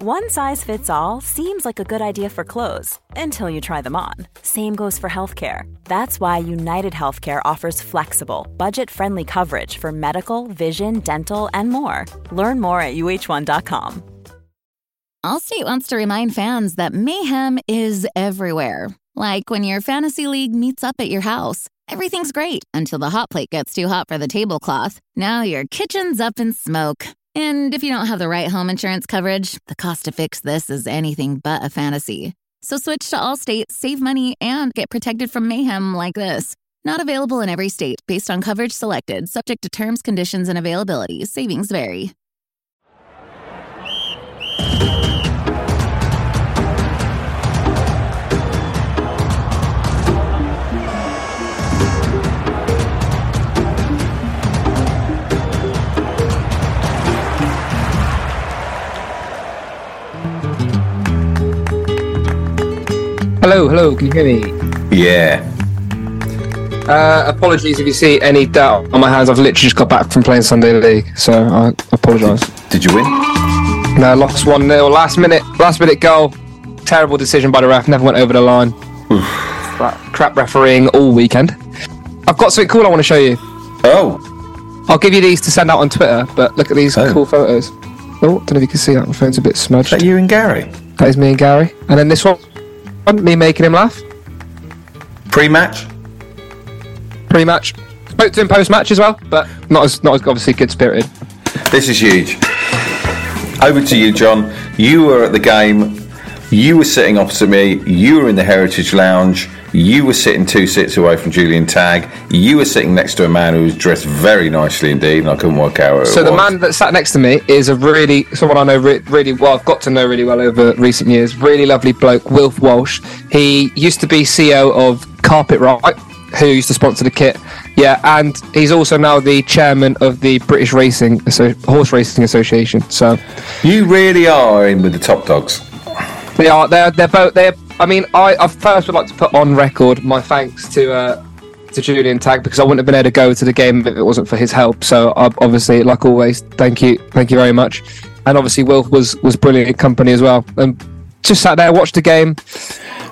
One size fits all seems like a good idea for clothes until you try them on. Same goes for healthcare. That's why United Healthcare offers flexible, budget friendly coverage for medical, vision, dental, and more. Learn more at uh1.com. Allstate wants to remind fans that mayhem is everywhere. Like when your fantasy league meets up at your house. Everything's great until the hot plate gets too hot for the tablecloth. Now your kitchen's up in smoke. And if you don't have the right home insurance coverage, the cost to fix this is anything but a fantasy. So switch to Allstate, save money, and get protected from mayhem like this. Not available in every state based on coverage selected, subject to terms, conditions, and availability. Savings vary. Hello, hello, can you hear me? Yeah. Uh, apologies if you see any doubt on my hands. I've literally just got back from playing Sunday League, so I apologise. Did you win? No, lost 1 0. Last minute, last minute goal. Terrible decision by the ref. Never went over the line. crap, crap refereeing all weekend. I've got something cool I want to show you. Oh. I'll give you these to send out on Twitter, but look at these Oh. cool photos. Oh, don't know if you can see that. My phone's a bit smudged. Is that you and Gary? That is me and Gary. And then this one, me making him laugh. Pre-match? Pre-match. Spoke to him post-match as well, but not as not as obviously good spirited. This is huge. Over to you, John. You were at the game. You were sitting opposite me. You were in the Heritage Lounge. You were sitting two seats away from Julian Tagg. You were sitting next to a man who was dressed very nicely indeed, and I couldn't work out So the was. man that sat next to me is a really someone I know re- really well. I've got to know really well over recent years. Really lovely bloke, Wilf Walsh. He used to be CEO of Carpet Right, who used to sponsor the kit. Yeah, and he's also now the chairman of the British Racing Asso- Horse Racing Association. So You really are in with the top dogs. they are they're they're both they're. I mean, I, I first would like to put on record my thanks to. Uh, to Julian Tagg because I wouldn't have been able to go to the game if it wasn't for his help. So uh, obviously, like always, thank you, thank you very much. And obviously, Will was was brilliant in company as well. And just sat there, watched the game.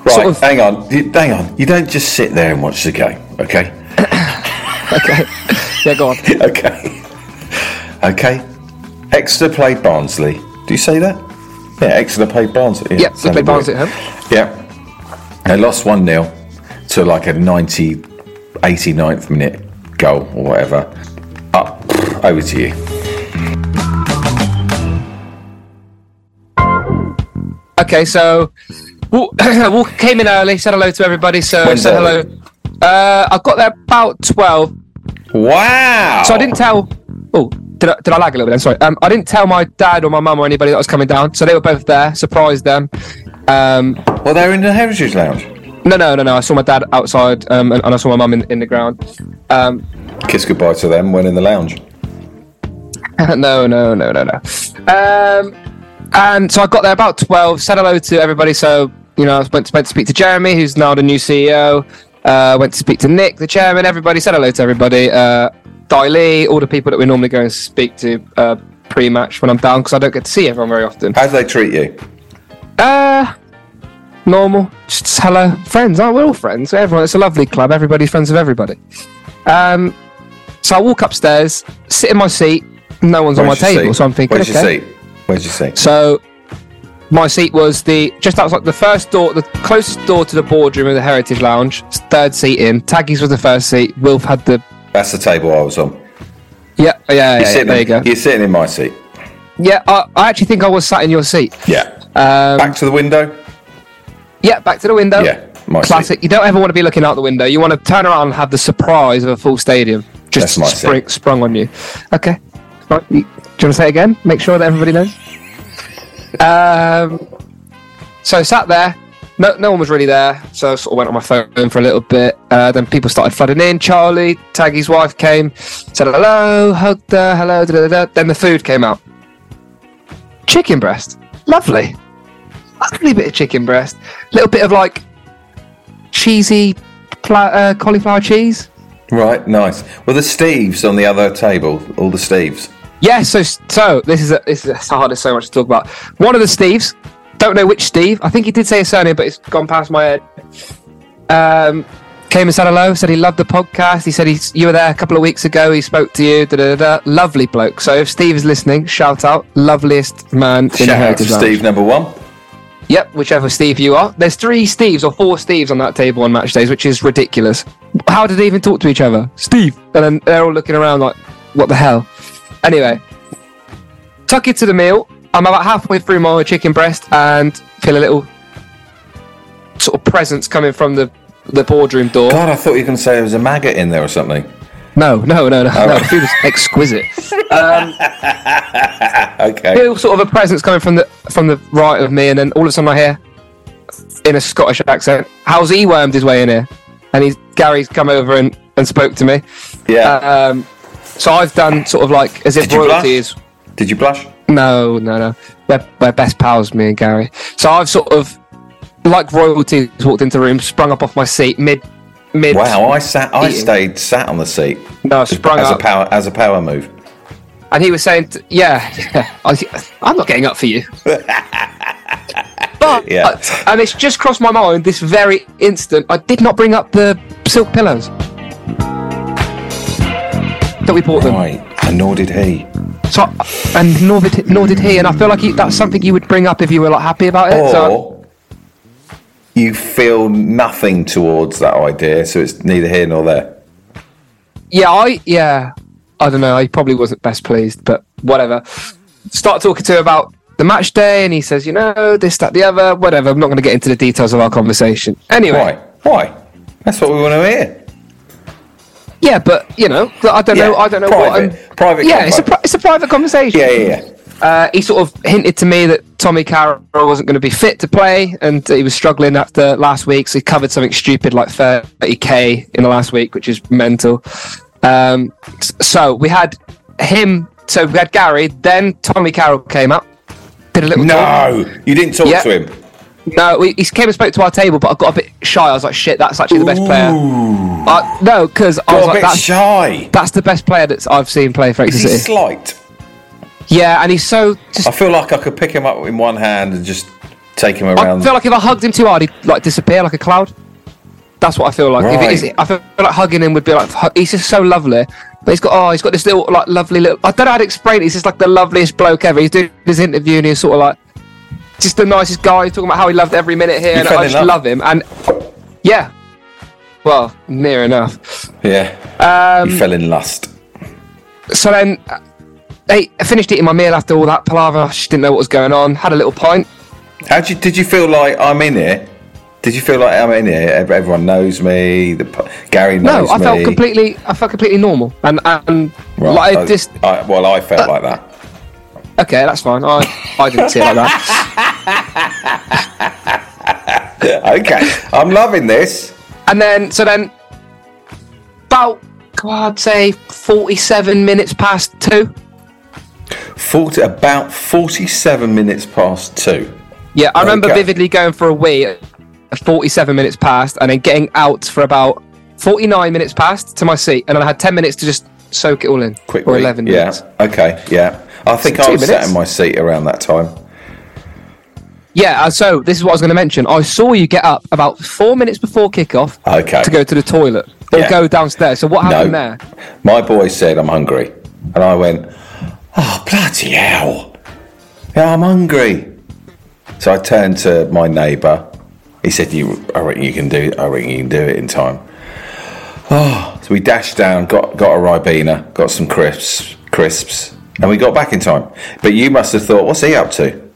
Right, Sort of- hang on. You- Hang on. You don't just sit there and watch the game, okay? Okay, yeah, go on. Okay. Okay. Exeter played Barnsley. Do you say that? Yeah, Exeter played Barnsley. Yeah, they sounded played Barnsley at home. Yeah. They lost 1 0 to like a 90, 89th minute goal or whatever. Up. Over to you. Okay, so Walk, Walker came in early, said hello to everybody. So said hello. Uh, I got there about twelve. Wow. So I didn't tell. Oh, did I, did I lag a little bit? I'm sorry. Um, I didn't tell my dad or my mum or anybody that was coming down. So they were both there. Surprised them. Um, Well, they're in the Heritage Lounge. no, no, no, no. I saw my dad outside, um, and, and I saw my mum in, in the ground. Um, Kiss goodbye to them when in the lounge. no, no, no, no, no. Um, and so I got there about twelve. Said hello to everybody. So you know, I went to, went to speak to Jeremy, who's now the new CEO. Uh, went to speak to Nick, the chairman. Everybody said hello to everybody. Uh, Dai Lee, all the people that we normally go and speak to uh, pre-match when I'm down because I don't get to see everyone very often. How do they treat you? Uh, normal. Just hello, friends. Aren't we all friends? Everyone. It's a lovely club. Everybody's friends with everybody. Um, so I walk upstairs, sit in my seat. No one's on my table, seat? so I'm thinking, Where's your okay. seat? Where's your seat? So my seat was the just outside the first door, the closest door to the boardroom of the Heritage Lounge. Third seat in. Taggy's was the first seat. Wilf had the That's the table I was on. yeah, yeah, yeah. You're, yeah, sitting, there you go. you're sitting in my seat. Yeah, I, I actually think I was sat in your seat. Yeah. Um, Back to the window. yeah, back to the window. Yeah, my Classic. seat. You don't ever want to be looking out the window. You want to turn around and have the surprise of a full stadium just spring, sprung on you. Okay. Right, Do you want to say it again? Make sure that everybody knows. Um, so sat there. No, no one was really there. So I sort of went on my phone for a little bit. Uh, then people started flooding in. Charlie, Taggy's wife came, said hello, hugged her, hello. Da, da, da. Then the food came out. Chicken breast, lovely, lovely bit of chicken breast. Little bit of like cheesy pla- uh, cauliflower cheese. Right, nice. Well, the Steves on the other table, all the Steves. Yeah, so so this is a, this is a, hard. There's so much to talk about. One of the Steves, don't know which Steve. I think he did say a surname, but it's gone past my head. Um, came and said hello. Said he loved the podcast. He said he's you were there a couple of weeks ago. He spoke to you. Da, da, da, da. Lovely bloke. So if Steve is listening, shout out. Loveliest man in the Shout out to Steve number one. Yep, whichever Steve you are. There's three Steves or four Steves on that table on match days, which is ridiculous. How did they even talk to each other? Steve. And then they're all looking around like, what the hell? Anyway, tuck it to the meal. I'm about halfway through my chicken breast and feel a little sort of presence coming from the, the boardroom door. God, I thought you were going to say there was a maggot in there or something. No, no, no, no, no. The food is exquisite. Okay. feel sort of a presence coming from the from the right of me, and then all of a sudden I hear in a Scottish accent, "How's he wormed his way in here?" And he's Gary's come over and, and spoke to me. Yeah. Um, so I've done sort of like as if Did royalty is Did you blush? No, no, no. We're, we're best pals, me and Gary. So I've sort of like royalty walked into the room, sprung up off my seat mid mid. Wow, I sat. I Eating. stayed sat on the seat No, I sprung as up, a power as a power move. and he was saying, t- "Yeah, yeah, I, I'm not getting up for you." But Yeah. Uh, and it's just crossed my mind this very instant. I did not bring up the silk pillows that we bought them. Right, and nor did he. So and nor did, nor did he. And I feel like he, that's something you would bring up if you were like happy about it. So Or you feel nothing towards that idea, so it's neither here nor there. yeah, I yeah, I don't know. I probably wasn't best pleased, but whatever. Start talking to him about the match day, and he says, you know, this, that, the other, whatever. I'm not going to get into the details of our conversation. Anyway, Why? Why? That's what we want to hear. Yeah, but you know, I don't know. I don't know what. private- I'm, private Yeah, it's a pri- it's a private conversation. Yeah, yeah, yeah. Uh, he sort of hinted to me that Tommy Carroll wasn't going to be fit to play, and he was struggling after last week. So he covered something stupid like 30k in the last week, which is mental. Um, so we had him. So we had Gary. Then Tommy Carroll came up, did a little talk. No, you didn't talk Yeah. to him. No, we, he came and spoke to our table, but I got a bit shy. I was like, "Shit, that's actually the best player." Uh, no, because I was a like, bit that's, shy. "That's the best player that I've seen play for Is Exeter he City." slight? Yeah, and he's so just I feel like I could pick him up in one hand and just take him around. I around. feel like if I hugged him too hard, he'd like disappear like a cloud. That's what I feel like. If it is. I feel like hugging him would be like hu- he's just so lovely. But he's got oh, he's got this little like lovely little. I don't know how to explain it. He's just like the loveliest bloke ever. He's doing his interview and he's sort of like just the nicest guy. He's talking about how he loved every minute here, You and I just love? him. And yeah, well, near enough. yeah. Um, you fell in lust. so then, uh, hey, I finished eating my meal after all that palaver. I just didn't know what was going on. Had a little pint. How did you, did you feel like I'm in here? Did you feel like I'm in here? Everyone knows me. The Gary knows me. No, I me. felt completely. I felt completely normal, and and Right, like I- just I, well, I felt like that. Okay, that's fine. I I didn't see it like that. Okay, I'm loving this. And then so then, about God, I'd say forty-seven minutes past two. 40, about 47 minutes past two. Yeah, I remember vividly going for a wee at forty-seven minutes past, and then getting out for about forty-nine minutes past to my seat, and then I had ten minutes to just soak it all in. Quick, or eleven Yeah. minutes. Okay. Yeah. I think I was sat in my seat around that time. Yeah, uh, so this is what I was going to mention. I saw you get up about four minutes before kickoff Okay. to go to the toilet or Yeah. go downstairs. So what happened No. there? My boy said, I'm hungry. And I went, Oh, bloody hell. Yeah, I'm hungry. So I turned to my neighbour. He said, you, I reckon you can do I reckon you can do it in time. Oh, so we dashed down, got, got a Ribena, got some crisps, crisps, and we got back in time. But you must have thought, what's he up to?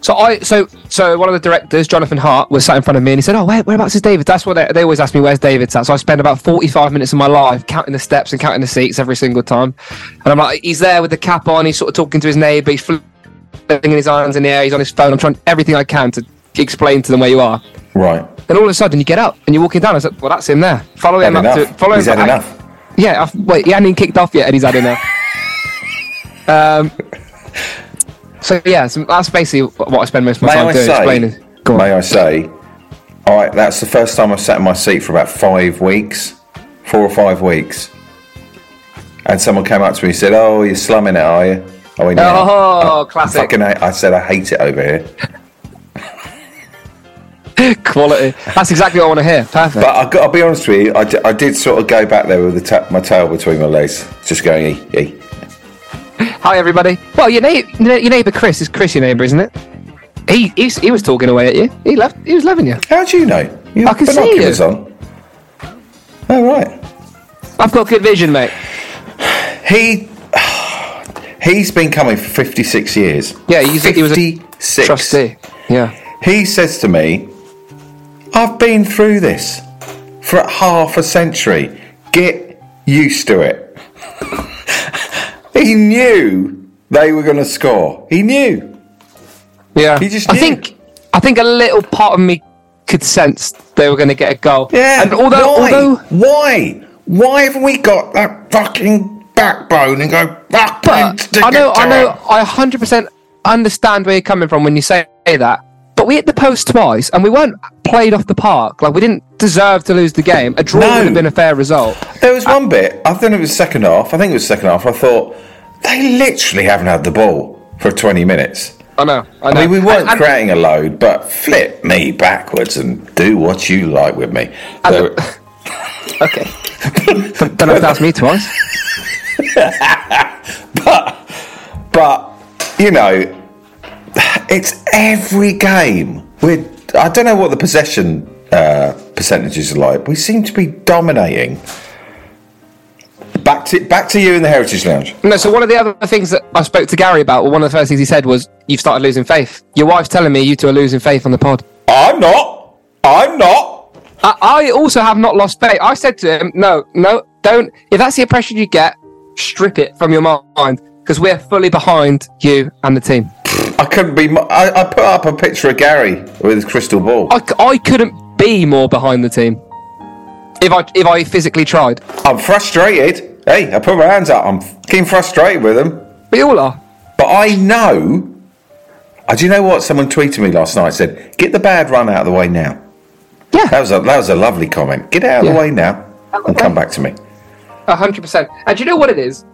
So I so so one of the directors, Jonathan Hart, was sat in front of me and he said, "Oh, where, whereabouts is David?" That's what they, they always ask me, "Where's David?" at?" So I spend about forty-five minutes of my life counting the steps and counting the seats every single time. And I'm like, he's there with the cap on. He's sort of talking to his neighbour. He's flinging his arms in the air. He's on his phone. I'm trying everything I can to explain to them where you are. Right. Then all of a sudden you get up and you're walking down. I said, "Well, that's him there. Follow Had him up enough. to follow He's him." had I- enough. Yeah. I've, wait, he hadn't even kicked off yet, and he's had enough. um. So yeah, so that's basically what I spend most of my May time I doing, say, explaining. Go on. may I say, all right, that's the first time I've sat in my seat for about five weeks, four or five weeks. and someone came up to me and said, "Oh, you're slumming it, are you?" I went, yeah. Oh, I classic. fucking hate, I said, I hate it over here. Quality. That's exactly what I want to hear. Perfect. But I got, I'll be honest with you, I, d- I did sort of go back there with the ta- my tail between my legs, just going, ee, ee. Hi, everybody. Well, your, na- your neighbour Chris is Chris, your neighbour, isn't it? He he's, he was talking away at you. He loved. He was loving you. How do you know? You I can see you. on. Oh, right. I've got good vision, mate. He, he's been coming for 56 years. Yeah, he's- he was a 56. Trustee. Yeah. He says to me, I've been through this for half a century. Get used to it. he knew they were going to score. He knew. Yeah. He just I think. I think a little part of me could sense they were going to get a goal. Yeah. And although why? although why? Why haven't we got that fucking backbone and go fucking But I know, I know? I 100% understand where you're coming from when you say that. But we hit the post twice, and we weren't played off the park. Like we didn't deserve to lose the game. A draw No. would have been a fair result. There was one bit. I think it was second half. I think it was second half. I thought they literally haven't had the ball for 20 minutes. I know. I, I mean, we weren't And- and- creating a load, but flip me backwards and do what you like with me. So- the- okay. don't, don't have to ask me twice. but, but you know, it's every game. We I don't know what the possession uh, percentages are like. We seem to be dominating. Back to back to you in the Heritage Lounge. No, so one of the other things that I spoke to Gary about, or one of the first things he said was, "You've started losing faith." Your wife's telling me you two are losing faith on the pod. I'm not. I'm not. I, I also have not lost faith. I said to him, "No, no, don't. If that's the impression you get, strip it from your mind, because we're fully behind you and the team." I couldn't be. mo- I, I put up a picture of Gary with his crystal ball. I, I couldn't be more behind the team if I if I physically tried. I'm frustrated. Hey, I put my hands up. I'm fucking frustrated with them. We all are. But I know. Uh, do you know what? Someone tweeted me last night. Said, "Get the bad run out of the way now." Yeah, That was a that was a lovely comment. Get out of Yeah. the way now and come back to me. a hundred percent. And do you know what it is?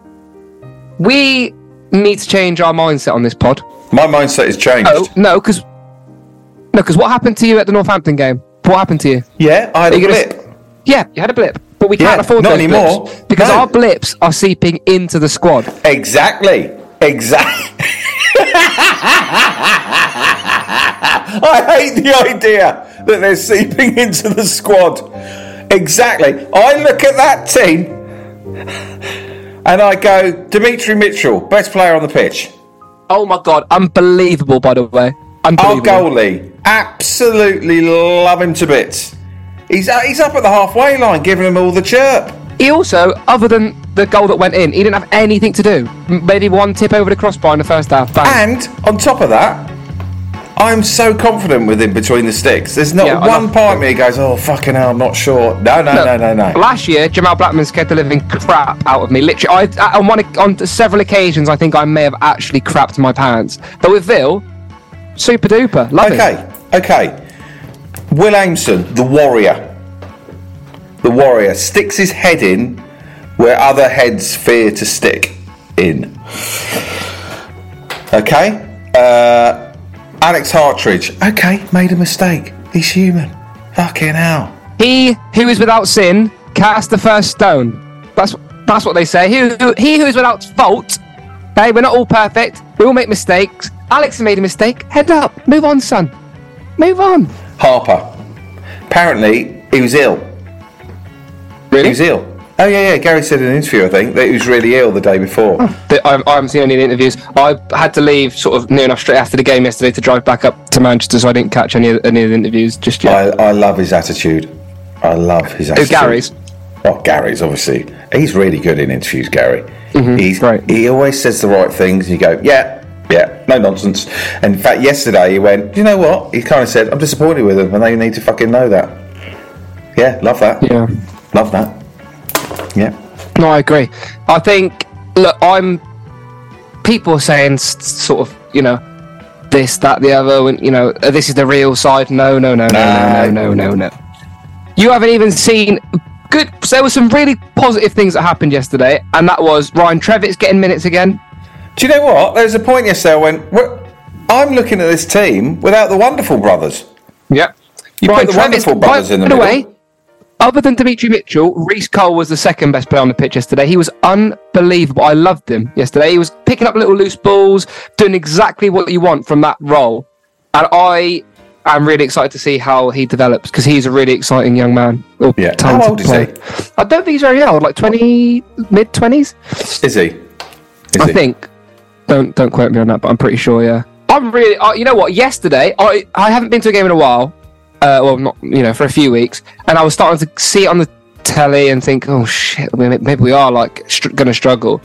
We need to change our mindset on this pod. My mindset has changed. Oh no, because no, because what happened to you at the Northampton game? What happened to you? Yeah, I had Are a you gonna blip. Yeah, you had a blip, but we can't Yeah, afford not those anymore. blips because No. our blips are seeping into the squad. Exactly. Exactly. I hate the idea that they're seeping into the squad. Exactly. I look at that team and I go, Demetri Mitchell, best player on the pitch. Oh my god, unbelievable! By the way, Our goalie, absolutely love him to bits. He's, uh, he's up at the halfway line giving him all the chirp. He also, other than the goal that went in, he didn't have anything to do. Maybe one tip over the crossbar in the first half. Bang. And on top of that, I'm so confident with him between the sticks. There's not Yeah, one part of me goes, oh, fucking hell, I'm not sure. No, no, no, no, no. Last year, Jamal Blackman scared the living crap out of me. Literally, I, on one on several occasions, I think I may have actually crapped my pants. But with Vil, super duper, love it. Okay, okay. Will Aimson, the warrior. The warrior sticks his head in where other heads fear to stick in. Okay? Uh, Alex Hartridge. Okay, made a mistake. He's human. Fucking hell. He who is without sin cast the first stone. That's that's what they say. He who, he who is without fault. Hey, we're not all perfect. We all make mistakes. Alex made a mistake. Head up. Move on, son. Move on. Harper. Apparently, he was ill. Really? He was ill. Oh, yeah, yeah. Gary said in an interview, I think, that he was really ill the day before. But I, I haven't seen any of the interviews. I had to leave sort of near enough straight after the game yesterday to drive back up to Manchester, so I didn't catch any of, any of the interviews just yet. I, I love his attitude. I love his Who, attitude. Gary's? Oh, Gary's obviously. He's really good in interviews, Gary. Mm-hmm. he's great. He always says the right things. And you go, yeah, yeah, no nonsense. And in fact, yesterday he went, you know what? He kind of said, I'm disappointed with them, and they need to fucking know that. Yeah, love that. Yeah. Love that. Yeah. No, I agree. I think, look, I'm. People are saying sort of, you know, this, that, the other, and, you know, uh, this is the real side. No, no, no, no, no, no, no, no, no. You haven't even seen good. So there were some really positive things that happened yesterday, and that was Ryan Trevitt's getting minutes again. Do you know what? There was a point yesterday when I'm looking at this team without the wonderful brothers. Yep. You put the wonderful brothers in the by middle. way, other than Demetri Mitchell, Reece Cole was the second best player on the pitch yesterday. He was unbelievable. I loved him yesterday. He was picking up little loose balls, doing exactly what you want from that role. And I am really excited to see how he develops because he's a really exciting young man. Yeah. How talented old is player. I don't think he's very old, like 20, mid 20s, Is he? Is I he? think. Don't don't quote me on that, but I'm pretty sure, yeah. I'm really, uh, you know what? Yesterday, I I haven't been to a game in a while. Uh, well, not you know for a few weeks, and I was starting to see it on the telly and think, oh shit, maybe we are like str- going to struggle.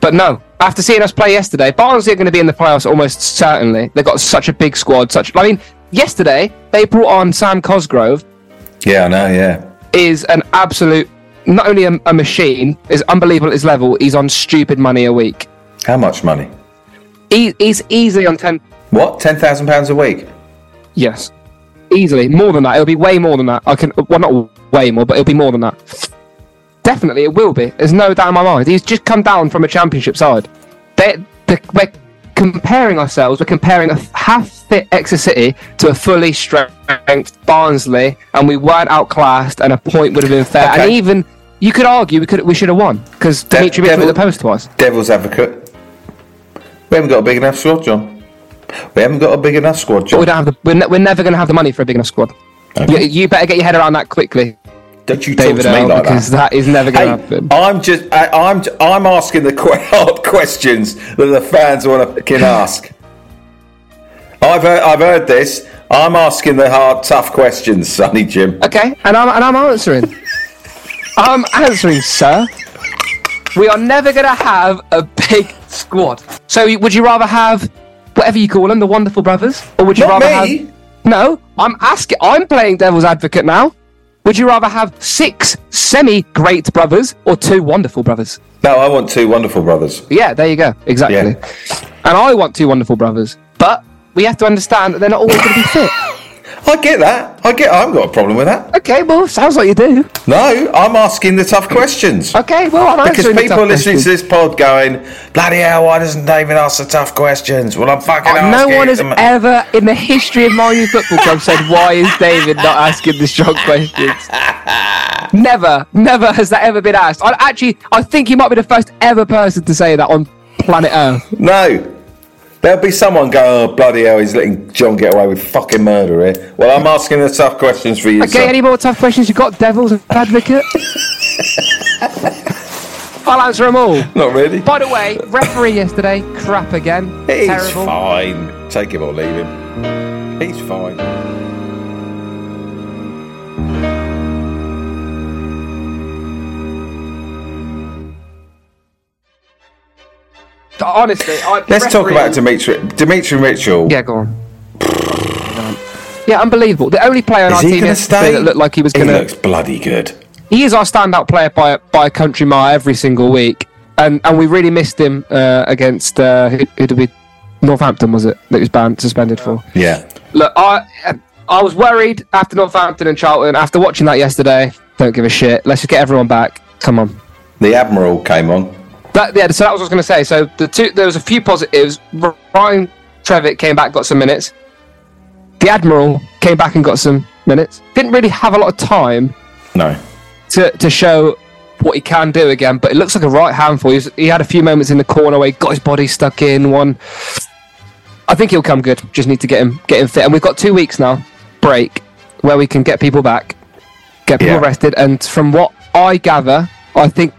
But no, after seeing us play yesterday, Barnsley are going to be in the playoffs almost certainly. They've got such a big squad. Such, I mean, yesterday they brought on Sam Cosgrove, Yeah, I know. Yeah. is an absolute, not only a, a machine, is unbelievable at his level. He's on stupid money a week. How much money? He, he's easily on ten. What? Ten thousand pounds a week? Yes, easily more than that. It'll be way more than that. I can well not way more, but it'll be more than that. Definitely, it will be. There's no doubt in my mind. He's just come down from a championship side. They, they, we're comparing ourselves. We're comparing a half-fit Exeter City to a fully strength Barnsley, and we weren't outclassed, and a point would have been fair. Okay. And even you could argue we could we should have won because De- Demetri the devil- post twice. Devil's advocate. We haven't got a big enough squad, John. We haven't got a big enough squad, But we don't have the. We're, ne- we're never going to have the money for a big enough squad. You, Okay. you better get your head around that quickly. Don't you talk to me Earl, like because that. that is never going to Hey, happen. I'm just, I, I'm, I'm asking the que- hard questions that the fans want to can ask. I've heard, I've heard this. I'm asking the hard, tough questions, Sonny Jim. Okay, and I'm and I'm answering. I'm answering, sir. We are never going to have a big squad. So, would you rather have whatever you call them, the Wonderful Brothers, or would you Not rather me. have? No, I'm asking. I'm playing devil's advocate now. Would you rather have six semi-great brothers or two wonderful brothers? No, I want two wonderful brothers. Yeah, there you go. Exactly. And I want two wonderful brothers, but we have to understand that they're not always going to be fit. I get that. I get. I haven't got a problem with that. Okay, well, sounds like you do. No, I'm asking the tough questions. Okay, well, I'm Because answering the people tough are listening questions. to this pod going, bloody hell, why doesn't David ask the tough questions? Well, I'm fucking Uh, no one has them. ever in the history of my youth football club said why is David not asking the strong questions. never, never has that ever been asked. I actually, I think you might be the first ever person to say that on planet Earth. No. There'll be someone go, oh, bloody hell, he's letting John get away with fucking murder here. Well, I'm asking the tough questions for you, Okay, any more tough questions You've got, Devil's advocate? I'll answer them all. Not really. By the way, referee yesterday, crap again. He's Terrible. fine. Take him or leave him. He's fine. Honestly, I, Let's talk about Demetri, Demetri Mitchell. Yeah, go on. Yeah, unbelievable. The only player on Is our he team going to yesterday stay? that looked like he was going to. He looks bloody good. He is our standout player by by a country mile every single week, and and we really missed him uh, against uh, who, who did we? Northampton was it that he was banned suspended for? Yeah. Look, I I was worried after Northampton and Charlton. After watching that yesterday, don't give a shit. Let's just get everyone back. Come on. The Admiral came on. That, yeah, so that was what I was going to say. So the two, there was a few positives. Ryan Trevitt came back, got some minutes. The Admiral came back and got some minutes. Didn't really have a lot of time No. to, to show what he can do again, but it looks like a right handful. He, was, he had a few moments in the corner where he got his body stuck in one. I think he'll come good. Just need to get him get him fit, and we've got two weeks now break where we can get people back, get people Yeah. rested, and from what I gather, I think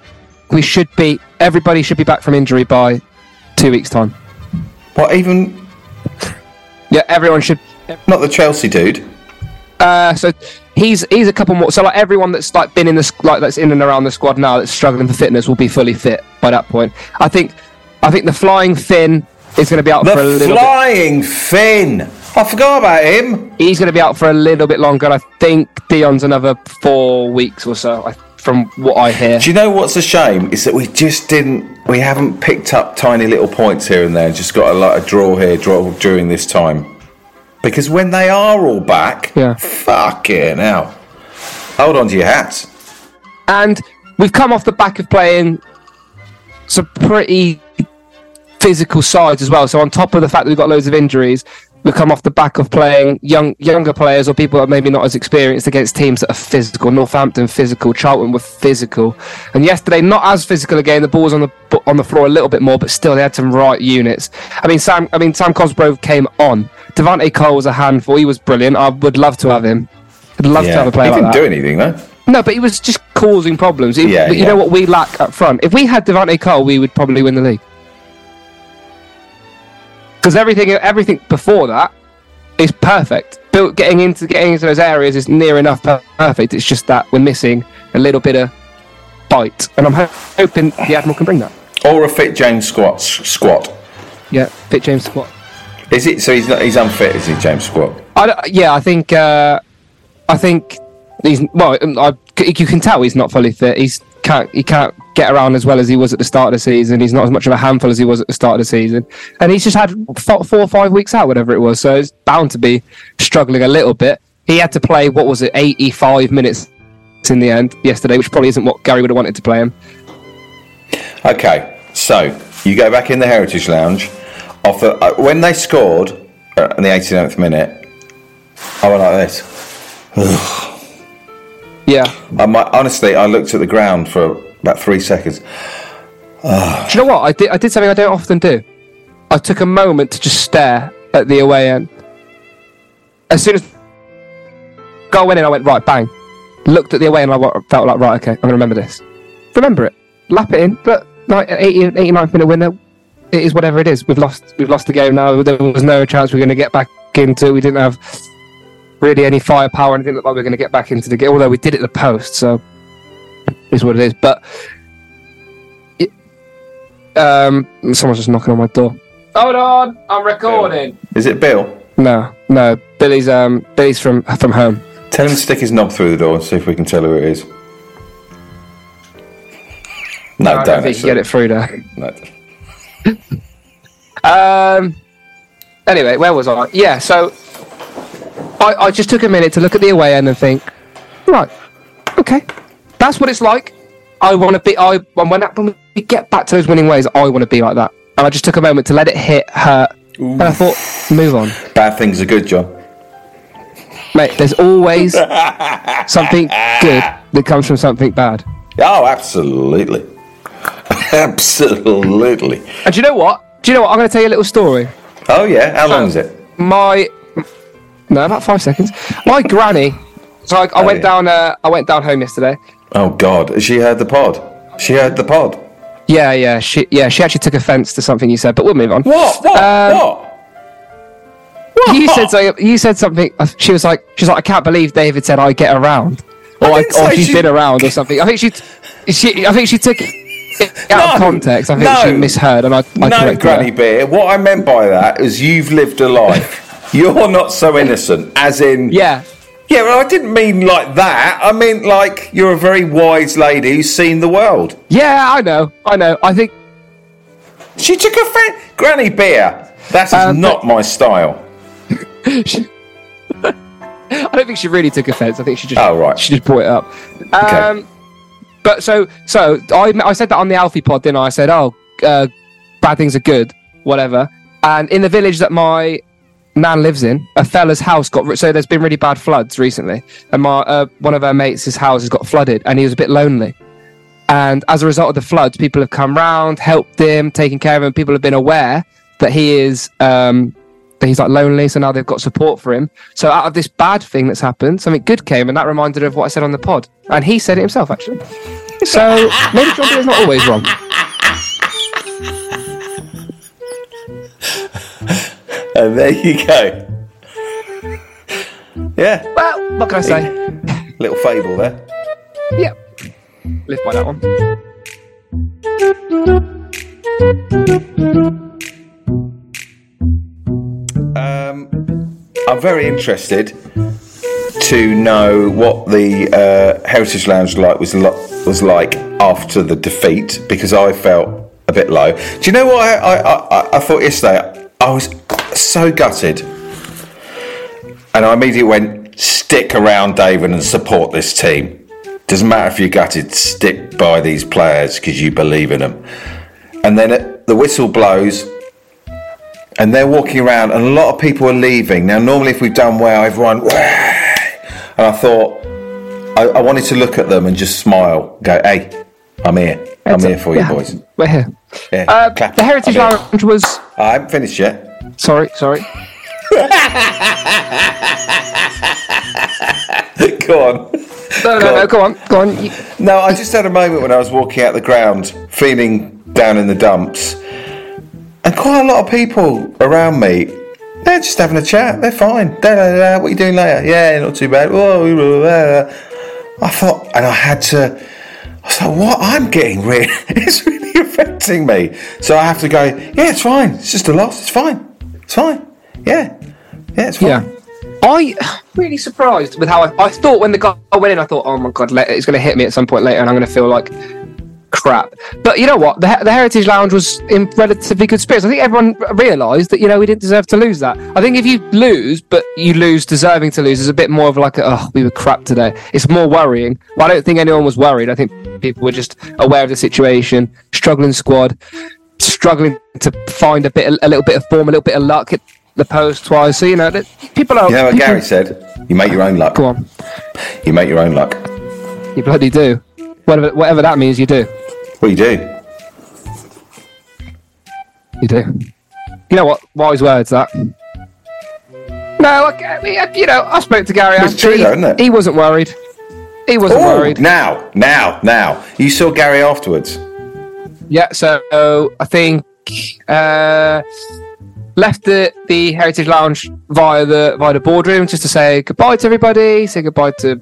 we should be everybody should be back from injury by two weeks time. What, even Yeah, everyone should. not the Chelsea dude? Uh, so he's he's a couple more. So like everyone that's like been in the like that's in and around the squad now that's struggling for fitness will be fully fit by that point. I think I think the flying Finn is going to be out for a The little bit. Flying Finn. I forgot about him. He's going to be out for a little bit longer. I think Dion's another four weeks or so. I, from what I hear. Do you know what's a shame is that we just didn't, we haven't picked up tiny little points here and there. Just got a like a draw here, draw during this time. Because when they are all back, Yeah. fucking hell, hold on to your hats. And we've come off the back of playing some pretty physical sides as well. So on top of the fact that we've got loads of injuries, we've come off the back of playing young younger players or people that are maybe not as experienced against teams that are physical. Northampton physical, Charlton were physical, and yesterday not as physical again. The ball was on the on the floor a little bit more, but still they had some right units. I mean Sam, I mean Sam Cosgrove came on. Devante Cole was a handful. He was brilliant. I would love to have him. I'd love to have a player he like didn't that. do anything though. No, but he was just causing problems. He- Yeah, you yeah. know what we lack up front? If we had Devante Cole, we would probably win the league. Because everything, everything before that is perfect. Built getting into getting into those areas is near enough perfect. It's just that we're missing a little bit of bite, and I'm hoping the Admiral can bring that. Or a fit James Squat. Squat. Yeah, fit James Squat. Is it? So he's not. He's unfit. Is he, James Squat? I don't- yeah, I think uh, I think he's well. I, you can tell he's not fully fit. He's can't he can't get around as well as he was at the start of the season. He's not as much of a handful as he was at the start of the season, and he's just had four, or five weeks out, whatever it was. So it's bound to be struggling a little bit. He had to play what was it, eighty-five minutes in the end yesterday, which probably isn't what Gary would have wanted to play him. Okay, so you go back in the Heritage Lounge. Off the, uh, when they scored uh, in the 89th minute, I went like this. Yeah. I might, honestly, I looked at the ground for about three seconds. Do you know what? I did. I did something I don't often do. I took a moment to just stare at the away end. As soon as goal went in, I went right, bang. Looked at the away end, and I felt like right, okay, I'm gonna remember this. Remember it, lap it in. But like at 80, 89th minute winner, it is whatever it is. We've lost. We've lost the game now. There was no chance we are gonna get back into. it. We didn't have really any firepower, and it didn't look like we were gonna get back into the game. Although we did it at the post, so is what it is. But um, someone's just knocking on my door. Hold on, I'm recording. Is it Bill? No, no, Billy's um, Billy's from from home. Tell him to stick his knob through the door and see if we can tell who it is. No, I don't. think you can get it through there. No. Um. Anyway, where was I? Yeah, so I I just took a minute to look at the away end and think, right, okay, that's what it's like. I want to be. I when that, when we get back to those winning ways, I want to be like that. And I just took a moment to let it hit, hurt, and I thought, move on. Bad things are good, John. Mate, there's always something good that comes from something bad. Oh, absolutely. absolutely. And do you know what? Do you know what? I'm going to tell you a little story. Oh, yeah. How long is it? My no, about five seconds. My granny. So I, I Oh, went yeah. down. Uh, I went down home yesterday. Oh, God. She heard the pod? She heard the pod. Yeah, yeah, she yeah she actually took offence to something you said, but we'll move on. What? What? Um, what? You said something. You said something. uh, She was like, she's like, I can't believe David said I get around, or I I, or she's she- been around, or something. I think she, she, I think she took it out of context. I think no. she misheard, and I, I no, Granny her. Beer. What I meant by that is you've lived a life. You're not so innocent, as in. Yeah, Yeah, well, I didn't mean like that. I mean like you're a very wise lady who's seen the world. yeah, I know, I know. I think She took a offence. Granny Beer. That is Um, not my style. she, I don't think she really took offence. I think she just Oh, right. she just brought it up. Um, But so so I I said that on the Alfie pod, didn't I? I said, oh, uh, bad things are good, whatever. And in the village that my nan lives in, a fella's house got so there's been really bad floods recently, and my uh, one of her mates' his house has got flooded, and he was a bit lonely. And as a result of the floods, people have come round, helped him, taken care of him. People have been aware that he is um, that he's like lonely, so now they've got support for him. So out of this bad thing that's happened, something good came, and that reminded her of what I said on the pod. And he said it himself, actually. So maybe John Beer's not always wrong. And there you go. Yeah, Well, what can I say? little fable there. Yeah, live by that one. Um, I'm very interested to know what the uh, Heritage Lounge like was lo- was like after the defeat because I felt a bit low. Do you know what I, I, I, I thought yesterday? I was so gutted, and I immediately went stick around, David, and support this team. Doesn't matter if you're gutted, stick by these players because you believe in them. And then the whistle blows, and they're walking around, and a lot of people are leaving. Now, normally, if we've done well, everyone, and I thought, I, I wanted to look at them and just smile, go, hey, I'm here. I'm here for you, Yeah, boys. We're here. Yeah, Uh, the Heritage. Lounge was. I haven't finished yet. Sorry, sorry. Go on. No, no, Go no. on. Go on, go on. You, No, I just had a moment when I was walking out the ground, feeling down in the dumps, and quite a lot of people around me. They're just having a chat. They're fine. Da, da, da, what are you doing later? Yeah, not too bad. Whoa, blah, blah, blah. I thought, and I had to. I was like, what? I'm getting really. It's really affecting me. So I have to go. Yeah, it's fine. It's just a loss. It's fine. It's fine. Yeah, yeah, it's fine. yeah. I really surprised with how I, I thought when the goal went in. I thought, oh my god, it's going to hit me at some point later, and I'm going to feel like crap. But you know what? The, the Heritage Lounge was in relatively good spirits. I think everyone realised that you know we didn't deserve to lose that. I think if you lose, but you lose deserving to lose, is a bit more of like, oh, we were crap today. It's more worrying. But I don't think anyone was worried. I think people were just aware of the situation, struggling squad, struggling to find a bit, a little bit of form, a little bit of luck at the post twice. So you know, that- people are. You know what people- Gary said? You make your own luck. Go on, You make your own luck. you bloody do. Whatever, whatever that means, you do. What you do? You do. You know what? Wise words, that. No, I, you know, I spoke to Gary. It's true he, though, isn't it? he wasn't worried. He wasn't Oh, worried. now, now, now. You saw Gary afterwards. Yeah, so I think uh, left the, the Heritage Lounge via the via the boardroom just to say goodbye to everybody, say goodbye to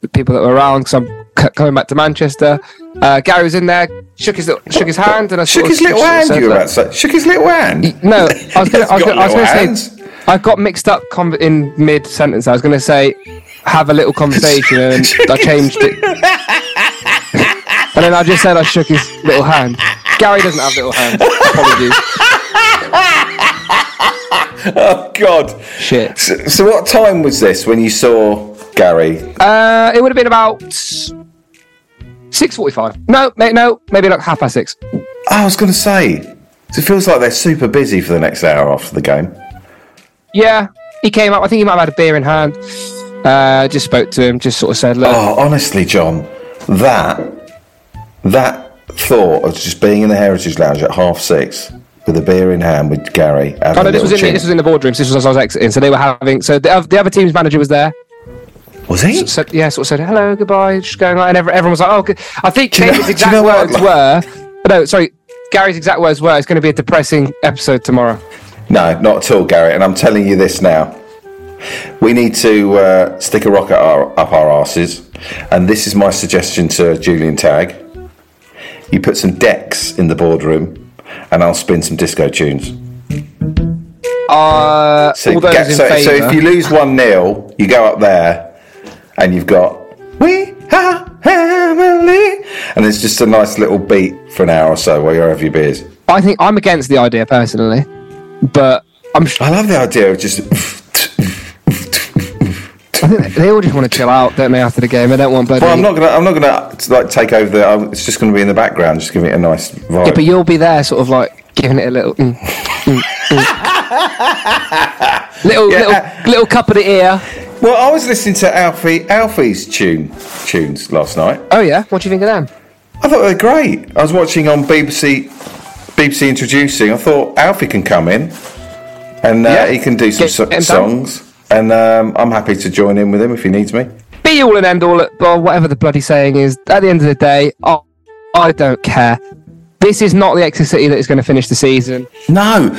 the people that were around because I'm c- coming back to Manchester. Uh, Gary was in there, shook his little- shook his hand, and I Shook his little hand, you were about. Shook his little hand. No, I was going He's got to. I was going to say. I got mixed up com- in mid sentence. I was going to say have a little conversation, and I changed it. and then I just said I shook his little hand. Gary doesn't have little hands. Apologies. Oh, God. Shit. So, so what time was this when you saw Gary? Uh, it would have been about six forty-five. No, mate, no, maybe like half past six. I was going to say, it feels like they're super busy for the next hour after the game. Yeah, he came up. I think he might have had a beer in hand. Uh, just spoke to him. Just sort of said, "Look, Oh, honestly, John, that that thought of just being in the Heritage Lounge at half six with a beer in hand with Gary. Oh no, this was in this was in the boardrooms. This was as I was exiting. So they were having. So the, the other team's manager was there. was he? Said, yeah, sort of said hello, goodbye, just going on, and every, everyone was like, oh, good. I think Do you know- David's you know what? words were. No, sorry, Gary's exact words were. It's going to be a depressing episode tomorrow. No, not at all, Gary. And I'm telling you this now. We need to uh, stick a rocket up our asses, and this is my suggestion to Julian Tagg. You put some decks in the boardroom, and I'll spin some disco tunes. Uh, So, get- so, so if you lose one 0 you go up there, and you've got we are family, and it's just a nice little beat for an hour or so while you have your beers. I think I'm against the idea personally, but I'm. sh- I love the idea of just. I think they all just want to chill out, don't they? After the game, they don't want bloody. Well, I'm not gonna. I'm not gonna like take over the. It's just gonna be in the background, just giving it a nice vibe. Yeah, but you'll be there, sort of like giving it a little, mm, mm, mm. little, Yeah. little, little cup of the ear. well, I was listening to Alfie Alfie's tune tunes last night. Oh yeah, what do you think of them? I thought they were great. I was watching on BBC BBC introducing. I thought Alfie can come in, and uh, Yeah. he can do some Get- so- get him songs. And um, I'm happy to join in with him if he needs me. Be all and end all, or whatever the bloody saying is. At the end of the day, I, I don't care. This is not the Exeter City that is going to finish the season. No,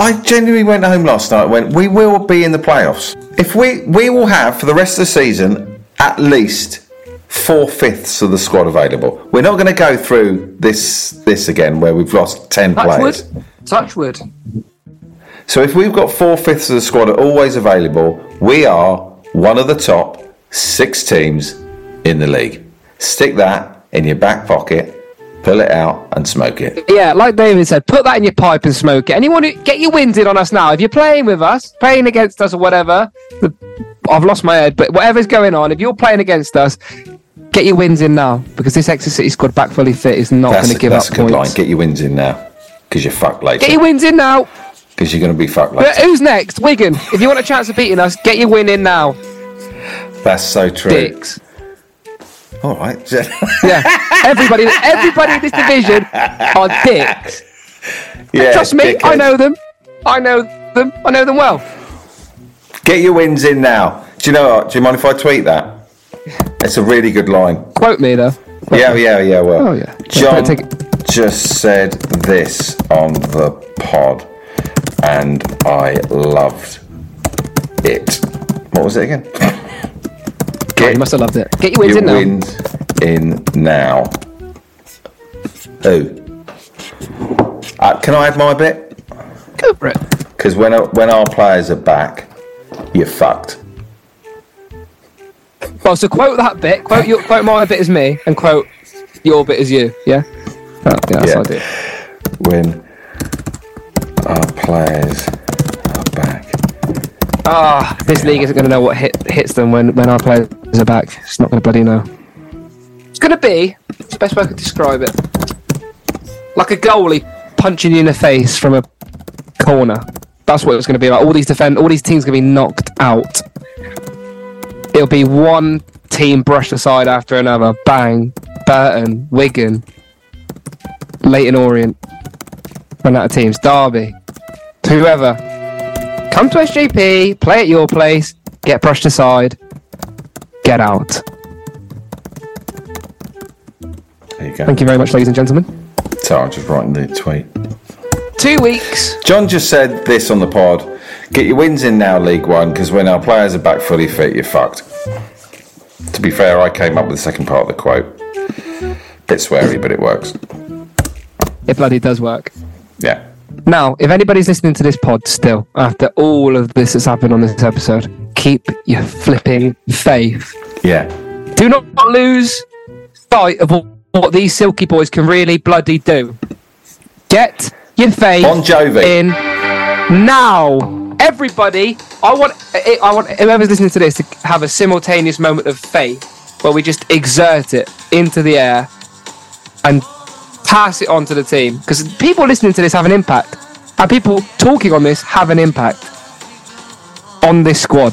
I genuinely went home last night. and Went, we will be in the playoffs. If we we will have for the rest of the season at least four fifths of the squad available. We're not going to go through this this again where we've lost ten players. Touchwood. So if we've got four fifths of the squad are always available, we are one of the top six teams in the league. Stick that in your back pocket, pull it out, and smoke it. Yeah, like David said, put that in your pipe and smoke it. Anyone who get your wins in on us now. If you're playing with us, playing against us or whatever, the, I've lost my head, but whatever's going on, if you're playing against us, get your wins in now because this Exeter City squad back fully fit is not going to give that's up a good points. line. Get your wins in now. Because you're fucked later. Get your wins in now. Because you're going to be fucked But later. who's next? Wigan. If you want a chance of beating us, get your win in now. That's so true. Dicks. All right. Yeah. everybody, everybody in this division are dicks. yeah, Trust me, I know them. I know them. I know them well. Get your wins in now. Do you know what? Do you mind if I tweet that? It's a really good line. Quote me though. Yeah, yeah, yeah. Well, Oh, yeah. John just said this on the pod, and I loved it. What was it again? Oh, you must have loved it. Get your wins your in now. wins in now. Who? Uh, can I have my bit? Go for it. Because when when our players are back, you're fucked. Well, so quote that bit. Quote your quote my bit as me, and quote your bit as you. Yeah. Oh, yeah, that's Yeah. what I do. When our players are back. Ah, this league isn't going to know what hit, hits them when, when our players are back. It's not going to bloody know. It's going to be, it's the best way I could describe it, like a goalie punching you in the face from a corner. That's what it's going to be like. All these defend, all these teams going to be knocked out. It'll be one team brushed aside after another. Bang, Burton, Wigan, Leyton Orient, run out of teams. Derby, whoever. Come to SJP, play at your place, get brushed aside, get out. There you go. Thank you very much, ladies and gentlemen. So I'm just writing the tweet. Two weeks. Jon just said this on the pod. Get your wins in now, League One, because when our players are back fully fit, you're fucked. To be fair, I came up with the second part of the quote. Bit sweary, but it works. It bloody does work. Yeah. Now, if anybody's listening to this pod still, after all of this that's happened on this episode, keep your flipping faith. Yeah. Do not lose sight of what- these silky boys can really bloody do. Get your faith Bon Jovi. in now. Everybody, I want I I want whoever's listening to this to have a simultaneous moment of faith where we just exert it into the air and pass it on to the team. Because people listening to this have an impact and people talking on this have an impact on this squad.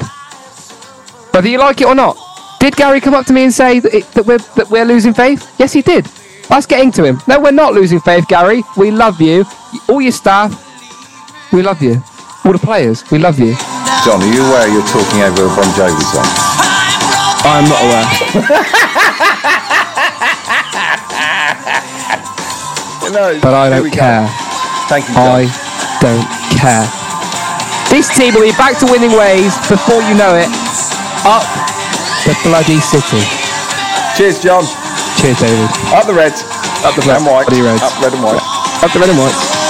Whether you like it or not did Gary come up to me and say that, it, that we're that we're losing faith? Yes he did. That's getting to him. No we're not losing faith Gary. We love you. All your staff we love you. All the players we love you. Jon, are you aware you're talking over a Bon Jovi song? I'm not aware No. but I don't care Thank you, Jon. I don't care. This team will be back to winning ways before you know it. Up the bloody city. Cheers, Jon. Cheers, David. Up the Reds. Up the black and white. bloody Reds. Up red and white. Up the red and whites.